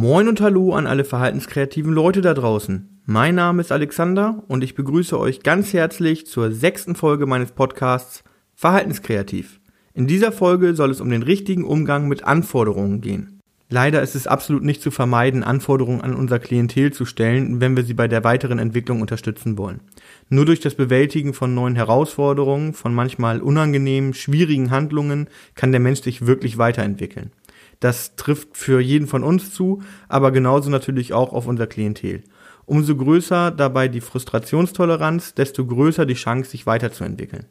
Moin und Hallo an alle verhaltenskreativen Leute da draußen. Mein Name ist Alexander und ich begrüße euch ganz herzlich zur sechsten Folge meines Podcasts Verhaltenskreativ. In dieser Folge soll es um den richtigen Umgang mit Anforderungen gehen. Leider ist es absolut nicht zu vermeiden, Anforderungen an unser Klientel zu stellen, wenn wir sie bei der weiteren Entwicklung unterstützen wollen. Nur durch das Bewältigen von neuen Herausforderungen, von manchmal unangenehmen, schwierigen Handlungen kann der Mensch sich wirklich weiterentwickeln. Das trifft für jeden von uns zu, aber genauso natürlich auch auf unser Klientel. Umso größer dabei die Frustrationstoleranz, desto größer die Chance, sich weiterzuentwickeln.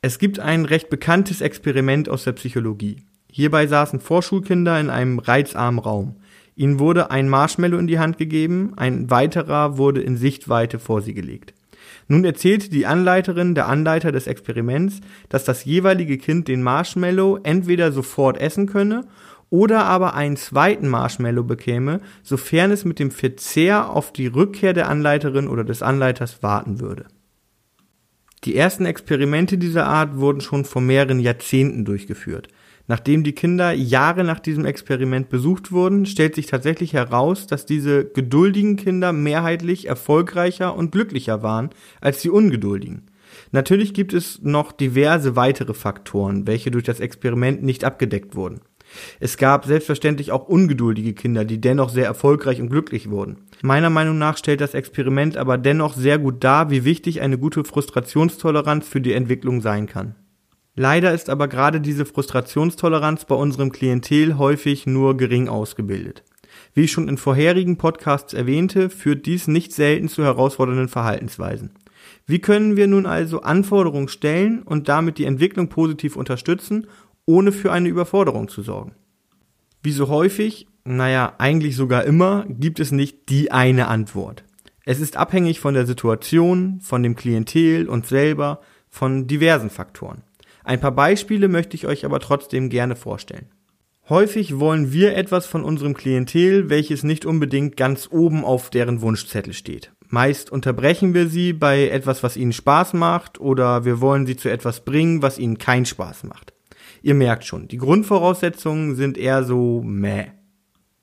Es gibt ein recht bekanntes Experiment aus der Psychologie. Hierbei saßen Vorschulkinder in einem reizarmen Raum. Ihnen wurde ein Marshmallow in die Hand gegeben, ein weiterer wurde in Sichtweite vor sie gelegt. Nun erzählte die Anleiterin, der Anleiter des Experiments, dass das jeweilige Kind den Marshmallow entweder sofort essen könne oder aber einen zweiten Marshmallow bekäme, sofern es mit dem Verzehr auf die Rückkehr der Anleiterin oder des Anleiters warten würde. Die ersten Experimente dieser Art wurden schon vor mehreren Jahrzehnten durchgeführt. Nachdem die Kinder Jahre nach diesem Experiment besucht wurden, stellt sich tatsächlich heraus, dass diese geduldigen Kinder mehrheitlich erfolgreicher und glücklicher waren als die ungeduldigen. Natürlich gibt es noch diverse weitere Faktoren, welche durch das Experiment nicht abgedeckt wurden. Es gab selbstverständlich auch ungeduldige Kinder, die dennoch sehr erfolgreich und glücklich wurden. Meiner Meinung nach stellt das Experiment aber dennoch sehr gut dar, wie wichtig eine gute Frustrationstoleranz für die Entwicklung sein kann. Leider ist aber gerade diese Frustrationstoleranz bei unserem Klientel häufig nur gering ausgebildet. Wie ich schon in vorherigen Podcasts erwähnte, führt dies nicht selten zu herausfordernden Verhaltensweisen. Wie können wir nun also Anforderungen stellen und damit die Entwicklung positiv unterstützen, ohne für eine Überforderung zu sorgen? Wie so häufig, naja, eigentlich sogar immer, gibt es nicht die eine Antwort. Es ist abhängig von der Situation, von dem Klientel und selber, von diversen Faktoren. Ein paar Beispiele möchte ich euch aber trotzdem gerne vorstellen. Häufig wollen wir etwas von unserem Klientel, welches nicht unbedingt ganz oben auf deren Wunschzettel steht. Meist unterbrechen wir sie bei etwas, was ihnen Spaß macht, oder wir wollen sie zu etwas bringen, was ihnen keinen Spaß macht. Ihr merkt schon, die Grundvoraussetzungen sind eher so meh.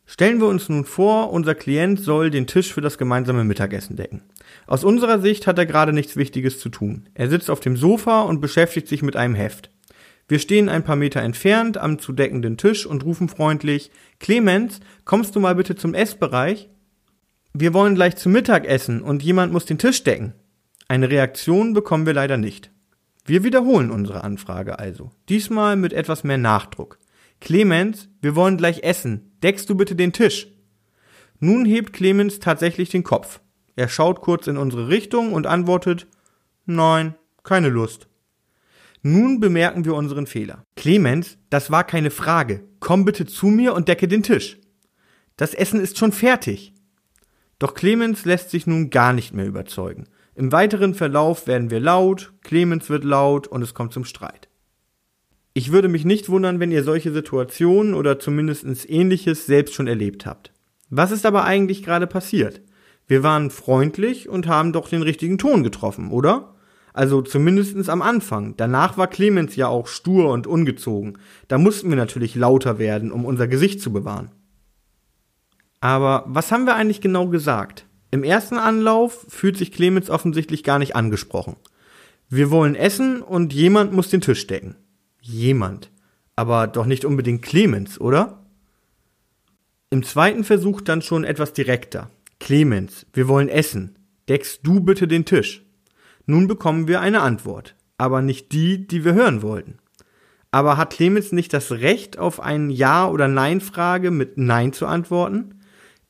Stellen wir uns nun vor, unser Klient soll den Tisch für das gemeinsame Mittagessen decken. Aus unserer Sicht hat er gerade nichts Wichtiges zu tun. Er sitzt auf dem Sofa und beschäftigt sich mit einem Heft. Wir stehen ein paar Meter entfernt am zu deckenden Tisch und rufen freundlich, Clemens, kommst du mal bitte zum Essbereich? Wir wollen gleich zu Mittag essen und jemand muss den Tisch decken. Eine Reaktion bekommen wir leider nicht. Wir wiederholen unsere Anfrage also, diesmal mit etwas mehr Nachdruck. Clemens, wir wollen gleich essen, deckst du bitte den Tisch? Nun hebt Clemens tatsächlich den Kopf. Er schaut kurz in unsere Richtung und antwortet Nein, keine Lust. Nun bemerken wir unseren Fehler. Clemens, das war keine Frage. Komm bitte zu mir und decke den Tisch. Das Essen ist schon fertig. Doch Clemens lässt sich nun gar nicht mehr überzeugen. Im weiteren Verlauf werden wir laut, Clemens wird laut und es kommt zum Streit. Ich würde mich nicht wundern, wenn ihr solche Situationen oder zumindest ähnliches selbst schon erlebt habt. Was ist aber eigentlich gerade passiert? Wir waren freundlich und haben doch den richtigen Ton getroffen, oder? Also zumindestens am Anfang. Danach war Clemens ja auch stur und ungezogen. Da mussten wir natürlich lauter werden, um unser Gesicht zu bewahren. Aber was haben wir eigentlich genau gesagt? Im ersten Anlauf fühlt sich Clemens offensichtlich gar nicht angesprochen. Wir wollen essen und jemand muss den Tisch decken. Jemand. Aber doch nicht unbedingt Clemens, oder? Im zweiten Versuch dann schon etwas direkter. Clemens, wir wollen essen. Deckst du bitte den Tisch? Nun bekommen wir eine Antwort, aber nicht die, die wir hören wollten. Aber hat Clemens nicht das Recht, auf eine Ja- oder Nein-Frage mit Nein zu antworten?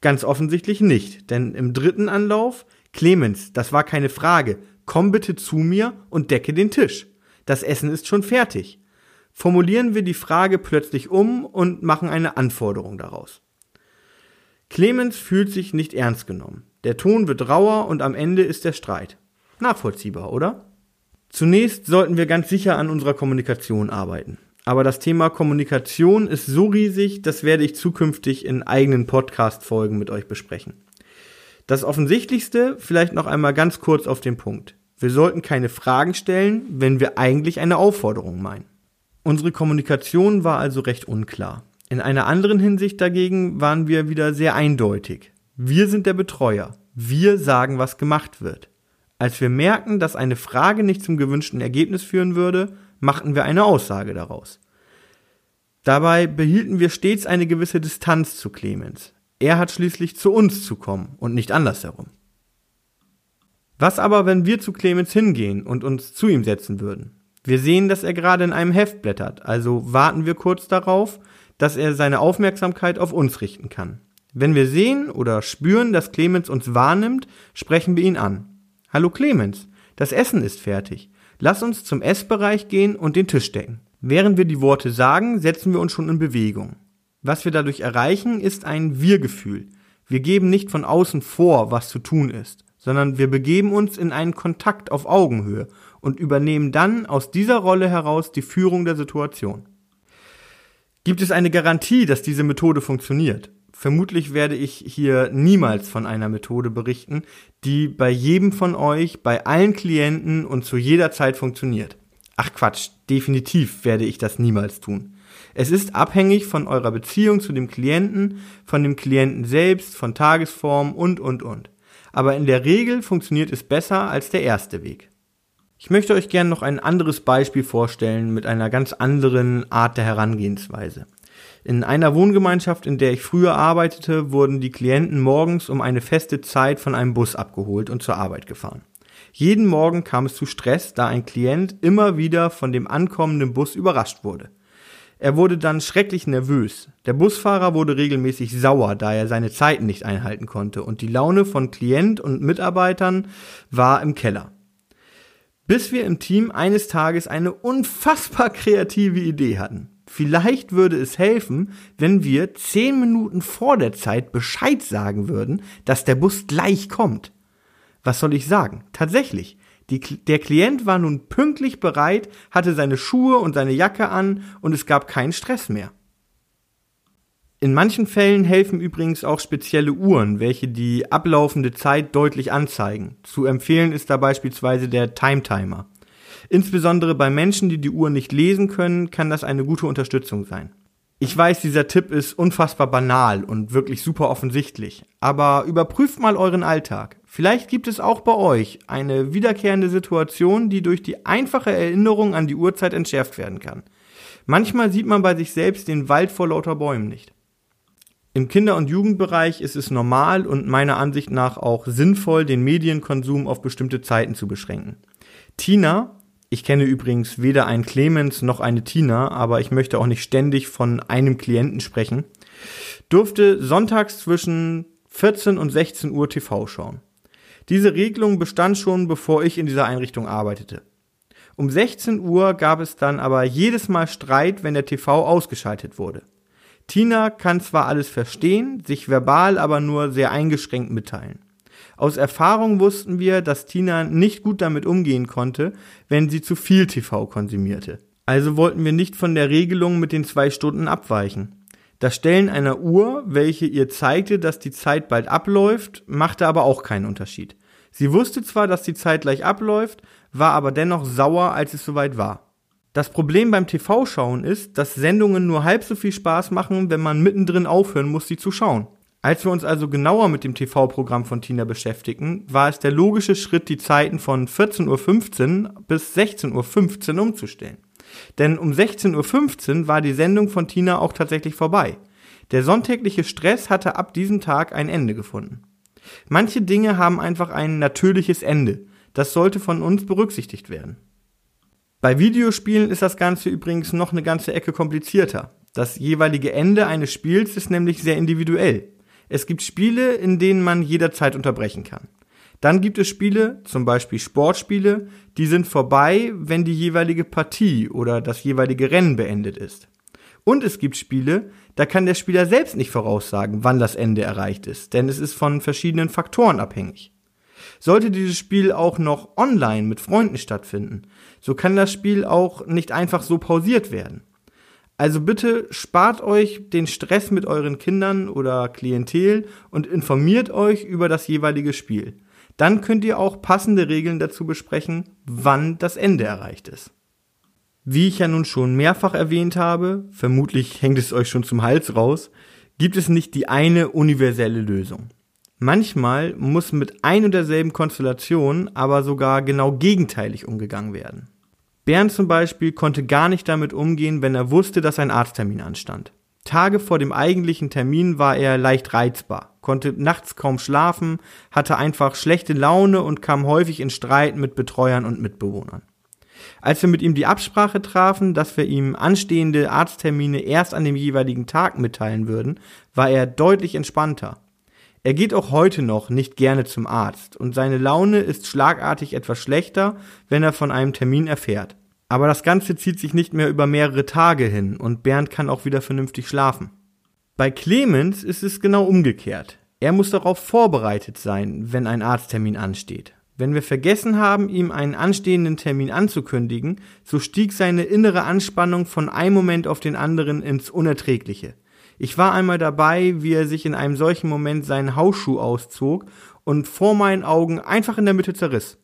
Ganz offensichtlich nicht, denn im dritten Anlauf, Clemens, das war keine Frage, komm bitte zu mir und decke den Tisch. Das Essen ist schon fertig. Formulieren wir die Frage plötzlich um und machen eine Anforderung daraus. Clemens fühlt sich nicht ernst genommen. Der Ton wird rauer und am Ende ist der Streit. Nachvollziehbar, oder? Zunächst sollten wir ganz sicher an unserer Kommunikation arbeiten. Aber das Thema Kommunikation ist so riesig, das werde ich zukünftig in eigenen Podcast-Folgen mit euch besprechen. Das Offensichtlichste vielleicht noch einmal ganz kurz auf den Punkt. Wir sollten keine Fragen stellen, wenn wir eigentlich eine Aufforderung meinen. Unsere Kommunikation war also recht unklar. In einer anderen Hinsicht dagegen waren wir wieder sehr eindeutig. Wir sind der Betreuer. Wir sagen, was gemacht wird. Als wir merkten, dass eine Frage nicht zum gewünschten Ergebnis führen würde, machten wir eine Aussage daraus. Dabei behielten wir stets eine gewisse Distanz zu Clemens. Er hat schließlich zu uns zu kommen und nicht andersherum. Was aber, wenn wir zu Clemens hingehen und uns zu ihm setzen würden? Wir sehen, dass er gerade in einem Heft blättert, also warten wir kurz darauf, dass er seine Aufmerksamkeit auf uns richten kann. Wenn wir sehen oder spüren, dass Clemens uns wahrnimmt, sprechen wir ihn an. Hallo Clemens, das Essen ist fertig. Lass uns zum Essbereich gehen und den Tisch decken. Während wir die Worte sagen, setzen wir uns schon in Bewegung. Was wir dadurch erreichen, ist ein Wir-Gefühl. Wir geben nicht von außen vor, was zu tun ist, sondern wir begeben uns in einen Kontakt auf Augenhöhe und übernehmen dann aus dieser Rolle heraus die Führung der Situation. Gibt es eine Garantie, dass diese Methode funktioniert? Vermutlich werde ich hier niemals von einer Methode berichten, die bei jedem von euch, bei allen Klienten und zu jeder Zeit funktioniert. Ach Quatsch, definitiv werde ich das niemals tun. Es ist abhängig von eurer Beziehung zu dem Klienten, von dem Klienten selbst, von Tagesform und, und, und. Aber in der Regel funktioniert es besser als der erste Weg. Ich möchte euch gerne noch ein anderes Beispiel vorstellen mit einer ganz anderen Art der Herangehensweise. In einer Wohngemeinschaft, in der ich früher arbeitete, wurden die Klienten morgens um eine feste Zeit von einem Bus abgeholt und zur Arbeit gefahren. Jeden Morgen kam es zu Stress, da ein Klient immer wieder von dem ankommenden Bus überrascht wurde. Er wurde dann schrecklich nervös. Der Busfahrer wurde regelmäßig sauer, da er seine Zeiten nicht einhalten konnte, und die Laune von Klient und Mitarbeitern war im Keller. Bis wir im Team eines Tages eine unfassbar kreative Idee hatten. Vielleicht würde es helfen, wenn wir zehn Minuten vor der Zeit Bescheid sagen würden, dass der Bus gleich kommt. Was soll ich sagen? Tatsächlich. Die, der Klient war nun pünktlich bereit, hatte seine Schuhe und seine Jacke an und es gab keinen Stress mehr. In manchen Fällen helfen übrigens auch spezielle Uhren, welche die ablaufende Zeit deutlich anzeigen. Zu empfehlen ist da beispielsweise der Time Timer. Insbesondere bei Menschen, die die Uhr nicht lesen können, kann das eine gute Unterstützung sein. Ich weiß, dieser Tipp ist unfassbar banal und wirklich super offensichtlich, aber überprüft mal euren Alltag. Vielleicht gibt es auch bei euch eine wiederkehrende Situation, die durch die einfache Erinnerung an die Uhrzeit entschärft werden kann. Manchmal sieht man bei sich selbst den Wald vor lauter Bäumen nicht. Im Kinder- und Jugendbereich ist es normal und meiner Ansicht nach auch sinnvoll, den Medienkonsum auf bestimmte Zeiten zu beschränken. Tina, ich kenne übrigens weder einen Clemens noch eine Tina, aber ich möchte auch nicht ständig von einem Klienten sprechen, durfte sonntags zwischen 14 und 16 Uhr TV schauen. Diese Regelung bestand schon, bevor ich in dieser Einrichtung arbeitete. Um 16 Uhr gab es dann aber jedes Mal Streit, wenn der TV ausgeschaltet wurde. Tina kann zwar alles verstehen, sich verbal aber nur sehr eingeschränkt mitteilen. Aus Erfahrung wussten wir, dass Tina nicht gut damit umgehen konnte, wenn sie zu viel TV konsumierte. Also wollten wir nicht von der Regelung mit den zwei Stunden abweichen. Das Stellen einer Uhr, welche ihr zeigte, dass die Zeit bald abläuft, machte aber auch keinen Unterschied. Sie wusste zwar, dass die Zeit gleich abläuft, war aber dennoch sauer, als es soweit war. Das Problem beim TV-Schauen ist, dass Sendungen nur halb so viel Spaß machen, wenn man mittendrin aufhören muss, sie zu schauen. Als wir uns also genauer mit dem TV-Programm von Tina beschäftigten, war es der logische Schritt, die Zeiten von 14.15 Uhr bis 16.15 Uhr umzustellen. Denn um 16.15 Uhr war die Sendung von Tina auch tatsächlich vorbei. Der sonntägliche Stress hatte ab diesem Tag ein Ende gefunden. Manche Dinge haben einfach ein natürliches Ende. Das sollte von uns berücksichtigt werden. Bei Videospielen ist das Ganze übrigens noch eine ganze Ecke komplizierter. Das jeweilige Ende eines Spiels ist nämlich sehr individuell. Es gibt Spiele, in denen man jederzeit unterbrechen kann. Dann gibt es Spiele, zum Beispiel Sportspiele, die sind vorbei, wenn die jeweilige Partie oder das jeweilige Rennen beendet ist. Und es gibt Spiele, da kann der Spieler selbst nicht voraussagen, wann das Ende erreicht ist, denn es ist von verschiedenen Faktoren abhängig. Sollte dieses Spiel auch noch online mit Freunden stattfinden, so kann das Spiel auch nicht einfach so pausiert werden. Also bitte spart euch den Stress mit euren Kindern oder Klientel und informiert euch über das jeweilige Spiel. Dann könnt ihr auch passende Regeln dazu besprechen, wann das Ende erreicht ist. Wie ich ja nun schon mehrfach erwähnt habe, vermutlich hängt es euch schon zum Hals raus, gibt es nicht die eine universelle Lösung. Manchmal muss mit ein und derselben Konstellation aber sogar genau gegenteilig umgegangen werden. Bernd zum Beispiel konnte gar nicht damit umgehen, wenn er wusste, dass ein Arzttermin anstand. Tage vor dem eigentlichen Termin war er leicht reizbar, konnte nachts kaum schlafen, hatte einfach schlechte Laune und kam häufig in Streit mit Betreuern und Mitbewohnern. Als wir mit ihm die Absprache trafen, dass wir ihm anstehende Arzttermine erst an dem jeweiligen Tag mitteilen würden, war er deutlich entspannter. Er geht auch heute noch nicht gerne zum Arzt und seine Laune ist schlagartig etwas schlechter, wenn er von einem Termin erfährt. Aber das Ganze zieht sich nicht mehr über mehrere Tage hin und Bernd kann auch wieder vernünftig schlafen. Bei Clemens ist es genau umgekehrt. Er muss darauf vorbereitet sein, wenn ein Arzttermin ansteht. Wenn wir vergessen haben, ihm einen anstehenden Termin anzukündigen, so stieg seine innere Anspannung von einem Moment auf den anderen ins Unerträgliche. Ich war einmal dabei, wie er sich in einem solchen Moment seinen Hausschuh auszog und vor meinen Augen einfach in der Mitte zerriss.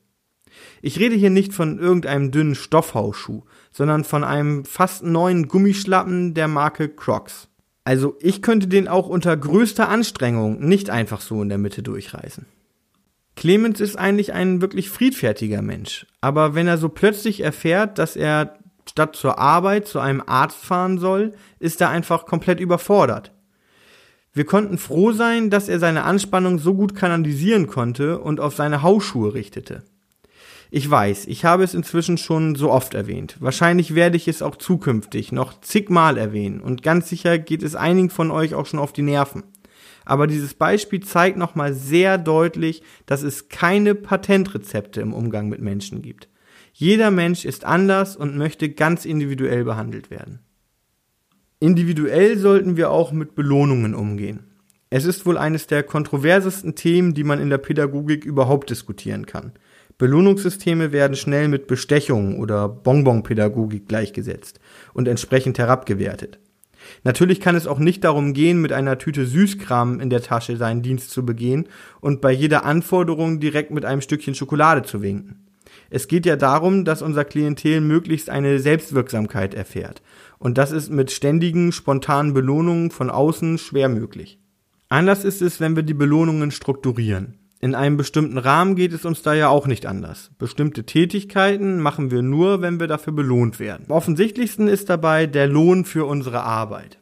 Ich rede hier nicht von irgendeinem dünnen Stoffhausschuh, sondern von einem fast neuen Gummischlappen der Marke Crocs. Also ich könnte den auch unter größter Anstrengung nicht einfach so in der Mitte durchreißen. Clemens ist eigentlich ein wirklich friedfertiger Mensch, aber wenn er so plötzlich erfährt, dass er statt zur Arbeit zu einem Arzt fahren soll, ist er einfach komplett überfordert. Wir konnten froh sein, dass er seine Anspannung so gut kanalisieren konnte und auf seine Hausschuhe richtete. Ich weiß, ich habe es inzwischen schon so oft erwähnt. Wahrscheinlich werde ich es auch zukünftig noch zigmal erwähnen und ganz sicher geht es einigen von euch auch schon auf die Nerven. Aber dieses Beispiel zeigt nochmal sehr deutlich, dass es keine Patentrezepte im Umgang mit Menschen gibt. Jeder Mensch ist anders und möchte ganz individuell behandelt werden. Individuell sollten wir auch mit Belohnungen umgehen. Es ist wohl eines der kontroversesten Themen, die man in der Pädagogik überhaupt diskutieren kann. Belohnungssysteme werden schnell mit Bestechung oder Bonbonpädagogik gleichgesetzt und entsprechend herabgewertet. Natürlich kann es auch nicht darum gehen, mit einer Tüte Süßkram in der Tasche seinen Dienst zu begehen und bei jeder Anforderung direkt mit einem Stückchen Schokolade zu winken. Es geht ja darum, dass unser Klientel möglichst eine Selbstwirksamkeit erfährt. Und das ist mit ständigen, spontanen Belohnungen von außen schwer möglich. Anders ist es, wenn wir die Belohnungen strukturieren. In einem bestimmten Rahmen geht es uns da ja auch nicht anders. Bestimmte Tätigkeiten machen wir nur, wenn wir dafür belohnt werden. Am offensichtlichsten ist dabei der Lohn für unsere Arbeit.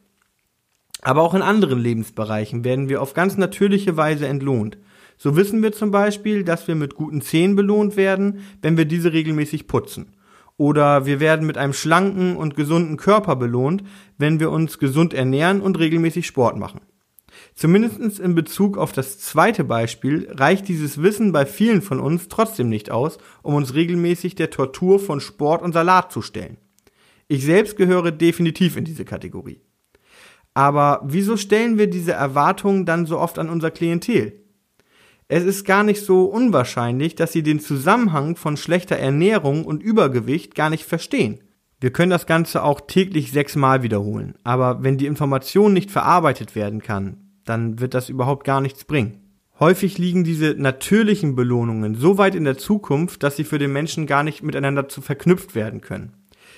Aber auch in anderen Lebensbereichen werden wir auf ganz natürliche Weise entlohnt. So wissen wir zum Beispiel, dass wir mit guten Zähnen belohnt werden, wenn wir diese regelmäßig putzen. Oder wir werden mit einem schlanken und gesunden Körper belohnt, wenn wir uns gesund ernähren und regelmäßig Sport machen. Zumindest in Bezug auf das zweite Beispiel reicht dieses Wissen bei vielen von uns trotzdem nicht aus, um uns regelmäßig der Tortur von Sport und Salat zu stellen. Ich selbst gehöre definitiv in diese Kategorie. Aber wieso stellen wir diese Erwartungen dann so oft an unser Klientel? Es ist gar nicht so unwahrscheinlich, dass sie den Zusammenhang von schlechter Ernährung und Übergewicht gar nicht verstehen. Wir können das Ganze auch täglich sechsmal wiederholen, aber wenn die Information nicht verarbeitet werden kann, dann wird das überhaupt gar nichts bringen. Häufig liegen diese natürlichen Belohnungen so weit in der Zukunft, dass sie für den Menschen gar nicht miteinander zu verknüpft werden können.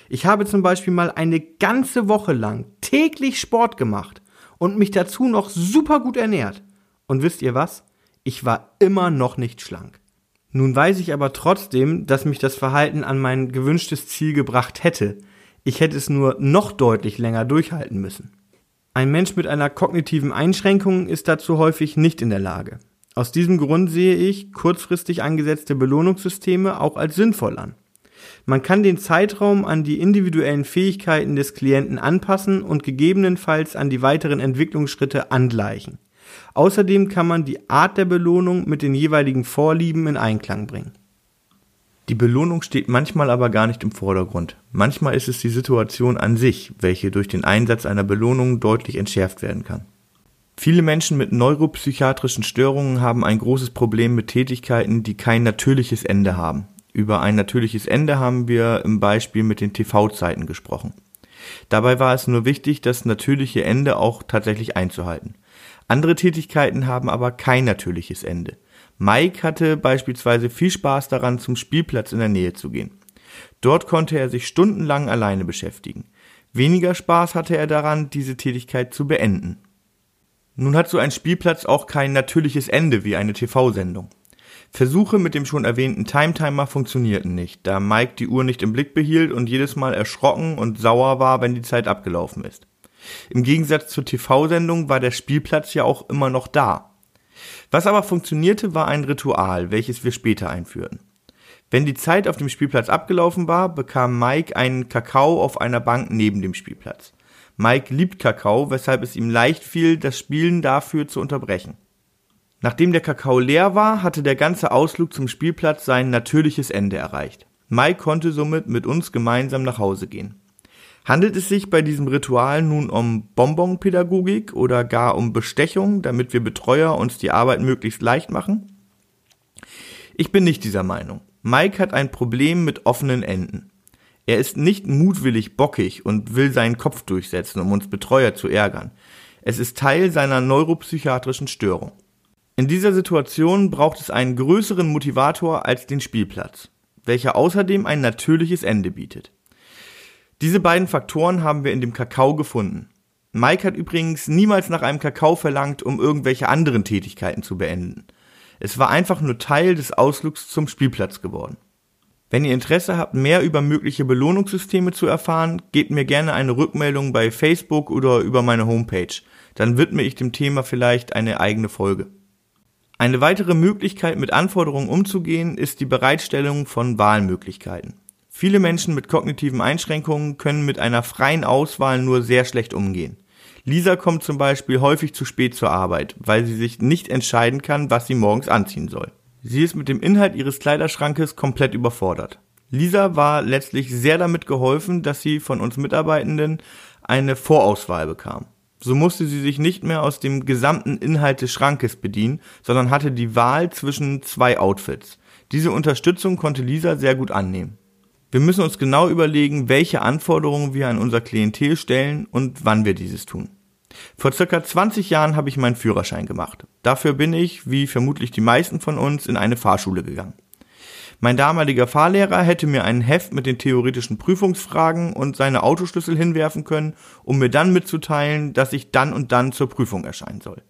Ich habe zum Beispiel mal eine ganze Woche lang täglich Sport gemacht und mich dazu noch super gut ernährt. Und wisst ihr was? Ich war immer noch nicht schlank. Nun weiß ich aber trotzdem, dass mich das Verhalten an mein gewünschtes Ziel gebracht hätte. Ich hätte es nur noch deutlich länger durchhalten müssen. Ein Mensch mit einer kognitiven Einschränkung ist dazu häufig nicht in der Lage. Aus diesem Grund sehe ich kurzfristig angesetzte Belohnungssysteme auch als sinnvoll an. Man kann den Zeitraum an die individuellen Fähigkeiten des Klienten anpassen und gegebenenfalls an die weiteren Entwicklungsschritte angleichen. Außerdem kann man die Art der Belohnung mit den jeweiligen Vorlieben in Einklang bringen. Die Belohnung steht manchmal aber gar nicht im Vordergrund. Manchmal ist es die Situation an sich, welche durch den Einsatz einer Belohnung deutlich entschärft werden kann. Viele Menschen mit neuropsychiatrischen Störungen haben ein großes Problem mit Tätigkeiten, die kein natürliches Ende haben. Über ein natürliches Ende haben wir im Beispiel mit den TV-Zeiten gesprochen. Dabei war es nur wichtig, das natürliche Ende auch tatsächlich einzuhalten. Andere Tätigkeiten haben aber kein natürliches Ende. Mike hatte beispielsweise viel Spaß daran, zum Spielplatz in der Nähe zu gehen. Dort konnte er sich stundenlang alleine beschäftigen. Weniger Spaß hatte er daran, diese Tätigkeit zu beenden. Nun hat so ein Spielplatz auch kein natürliches Ende wie eine TV-Sendung. Versuche mit dem schon erwähnten Timetimer funktionierten nicht, da Mike die Uhr nicht im Blick behielt und jedes Mal erschrocken und sauer war, wenn die Zeit abgelaufen ist. Im Gegensatz zur TV-Sendung war der Spielplatz ja auch immer noch da. Was aber funktionierte, war ein Ritual, welches wir später einführten. Wenn die Zeit auf dem Spielplatz abgelaufen war, bekam Mike einen Kakao auf einer Bank neben dem Spielplatz. Mike liebt Kakao, weshalb es ihm leicht fiel, das Spielen dafür zu unterbrechen. Nachdem der Kakao leer war, hatte der ganze Ausflug zum Spielplatz sein natürliches Ende erreicht. Mike konnte somit mit uns gemeinsam nach Hause gehen. Handelt es sich bei diesem Ritual nun um Bonbonpädagogik oder gar um Bestechung, damit wir Betreuer uns die Arbeit möglichst leicht machen? Ich bin nicht dieser Meinung. Mike hat ein Problem mit offenen Enden. Er ist nicht mutwillig bockig und will seinen Kopf durchsetzen, um uns Betreuer zu ärgern. Es ist Teil seiner neuropsychiatrischen Störung. In dieser Situation braucht es einen größeren Motivator als den Spielplatz, welcher außerdem ein natürliches Ende bietet. Diese beiden Faktoren haben wir in dem Kakao gefunden. Mike hat übrigens niemals nach einem Kakao verlangt, um irgendwelche anderen Tätigkeiten zu beenden. Es war einfach nur Teil des Ausflugs zum Spielplatz geworden. Wenn ihr Interesse habt, mehr über mögliche Belohnungssysteme zu erfahren, gebt mir gerne eine Rückmeldung bei Facebook oder über meine Homepage. Dann widme ich dem Thema vielleicht eine eigene Folge. Eine weitere Möglichkeit, mit Anforderungen umzugehen, ist die Bereitstellung von Wahlmöglichkeiten. Viele Menschen mit kognitiven Einschränkungen können mit einer freien Auswahl nur sehr schlecht umgehen. Lisa kommt zum Beispiel häufig zu spät zur Arbeit, weil sie sich nicht entscheiden kann, was sie morgens anziehen soll. Sie ist mit dem Inhalt ihres Kleiderschrankes komplett überfordert. Lisa war letztlich sehr damit geholfen, dass sie von uns Mitarbeitenden eine Vorauswahl bekam. So musste sie sich nicht mehr aus dem gesamten Inhalt des Schrankes bedienen, sondern hatte die Wahl zwischen zwei Outfits. Diese Unterstützung konnte Lisa sehr gut annehmen. Wir müssen uns genau überlegen, welche Anforderungen wir an unser Klientel stellen und wann wir dieses tun. Vor circa 20 Jahren habe ich meinen Führerschein gemacht. Dafür bin ich, wie vermutlich die meisten von uns, in eine Fahrschule gegangen. Mein damaliger Fahrlehrer hätte mir ein Heft mit den theoretischen Prüfungsfragen und seine Autoschlüssel hinwerfen können, um mir dann mitzuteilen, dass ich dann und dann zur Prüfung erscheinen soll.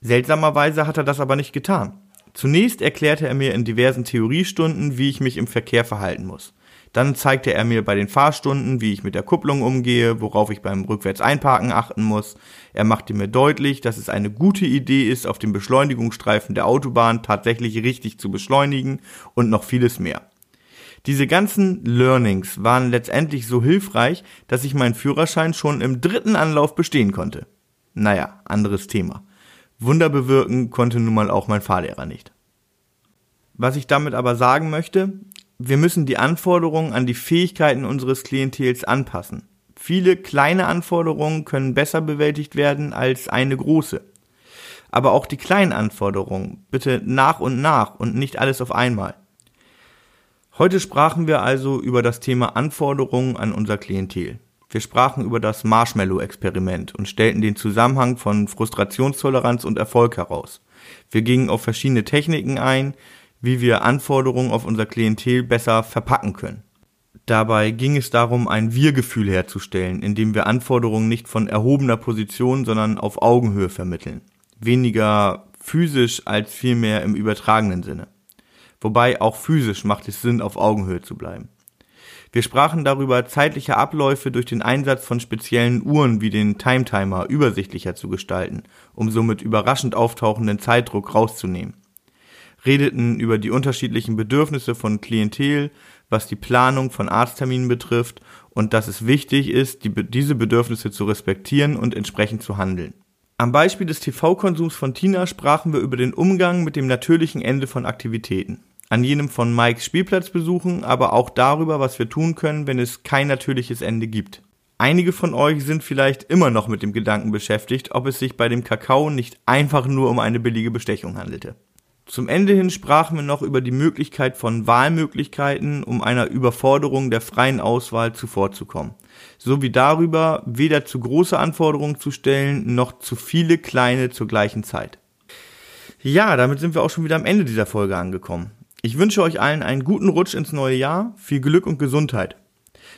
Seltsamerweise hat er das aber nicht getan. Zunächst erklärte er mir in diversen Theoriestunden, wie ich mich im Verkehr verhalten muss. Dann zeigte er mir bei den Fahrstunden, wie ich mit der Kupplung umgehe, worauf ich beim Rückwärts-Einparken achten muss. Er machte mir deutlich, dass es eine gute Idee ist, auf dem Beschleunigungsstreifen der Autobahn tatsächlich richtig zu beschleunigen und noch vieles mehr. Diese ganzen Learnings waren letztendlich so hilfreich, dass ich meinen Führerschein schon im dritten Anlauf bestehen konnte. Naja, anderes Thema. Wunder bewirken konnte nun mal auch mein Fahrlehrer nicht. Was ich damit aber sagen möchte, wir müssen die Anforderungen an die Fähigkeiten unseres Klientels anpassen. Viele kleine Anforderungen können besser bewältigt werden als eine große. Aber auch die kleinen Anforderungen bitte nach und nach und nicht alles auf einmal. Heute sprachen wir also über das Thema Anforderungen an unser Klientel. Wir sprachen über das Marshmallow-Experiment und stellten den Zusammenhang von Frustrationstoleranz und Erfolg heraus. Wir gingen auf verschiedene Techniken ein, wie wir Anforderungen auf unser Klientel besser verpacken können. Dabei ging es darum, ein Wir-Gefühl herzustellen, indem wir Anforderungen nicht von erhobener Position, sondern auf Augenhöhe vermitteln. Weniger physisch als vielmehr im übertragenen Sinne. Wobei auch physisch macht es Sinn, auf Augenhöhe zu bleiben. Wir sprachen darüber, zeitliche Abläufe durch den Einsatz von speziellen Uhren wie den Timetimer übersichtlicher zu gestalten, um somit überraschend auftauchenden Zeitdruck rauszunehmen. Redeten über die unterschiedlichen Bedürfnisse von Klientel, was die Planung von Arztterminen betrifft und dass es wichtig ist, die, diese Bedürfnisse zu respektieren und entsprechend zu handeln. Am Beispiel des TV-Konsums von Tina sprachen wir über den Umgang mit dem natürlichen Ende von Aktivitäten an jenem von Mikes Spielplatz besuchen, aber auch darüber, was wir tun können, wenn es kein natürliches Ende gibt. Einige von euch sind vielleicht immer noch mit dem Gedanken beschäftigt, ob es sich bei dem Kakao nicht einfach nur um eine billige Bestechung handelte. Zum Ende hin sprachen wir noch über die Möglichkeit von Wahlmöglichkeiten, um einer Überforderung der freien Auswahl zuvorzukommen, sowie darüber, weder zu große Anforderungen zu stellen, noch zu viele kleine zur gleichen Zeit. Ja, damit sind wir auch schon wieder am Ende dieser Folge angekommen. Ich wünsche euch allen einen guten Rutsch ins neue Jahr, viel Glück und Gesundheit.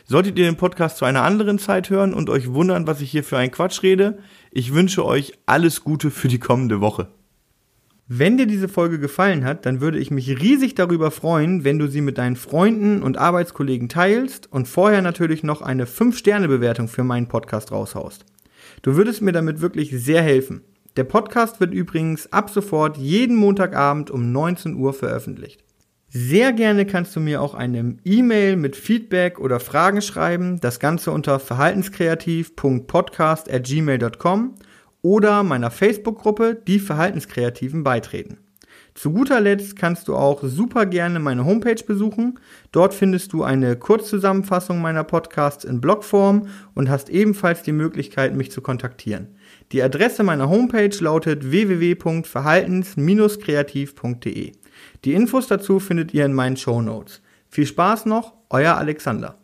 Solltet ihr den Podcast zu einer anderen Zeit hören und euch wundern, was ich hier für einen Quatsch rede, ich wünsche euch alles Gute für die kommende Woche. Wenn dir diese Folge gefallen hat, dann würde ich mich riesig darüber freuen, wenn du sie mit deinen Freunden und Arbeitskollegen teilst und vorher natürlich noch eine 5-Sterne-Bewertung für meinen Podcast raushaust. Du würdest mir damit wirklich sehr helfen. Der Podcast wird übrigens ab sofort jeden Montagabend um 19 Uhr veröffentlicht. Sehr gerne kannst du mir auch eine E-Mail mit Feedback oder Fragen schreiben. Das Ganze unter verhaltenskreativ.podcast@gmail.com oder meiner Facebook-Gruppe Die Verhaltenskreativen beitreten. Zu guter Letzt kannst du auch super gerne meine Homepage besuchen. Dort findest du eine Kurzzusammenfassung meiner Podcasts in Blogform und hast ebenfalls die Möglichkeit, mich zu kontaktieren. Die Adresse meiner Homepage lautet www.verhaltens-kreativ.de. Die Infos dazu findet ihr in meinen Show Notes. Viel Spaß noch, euer Alexander.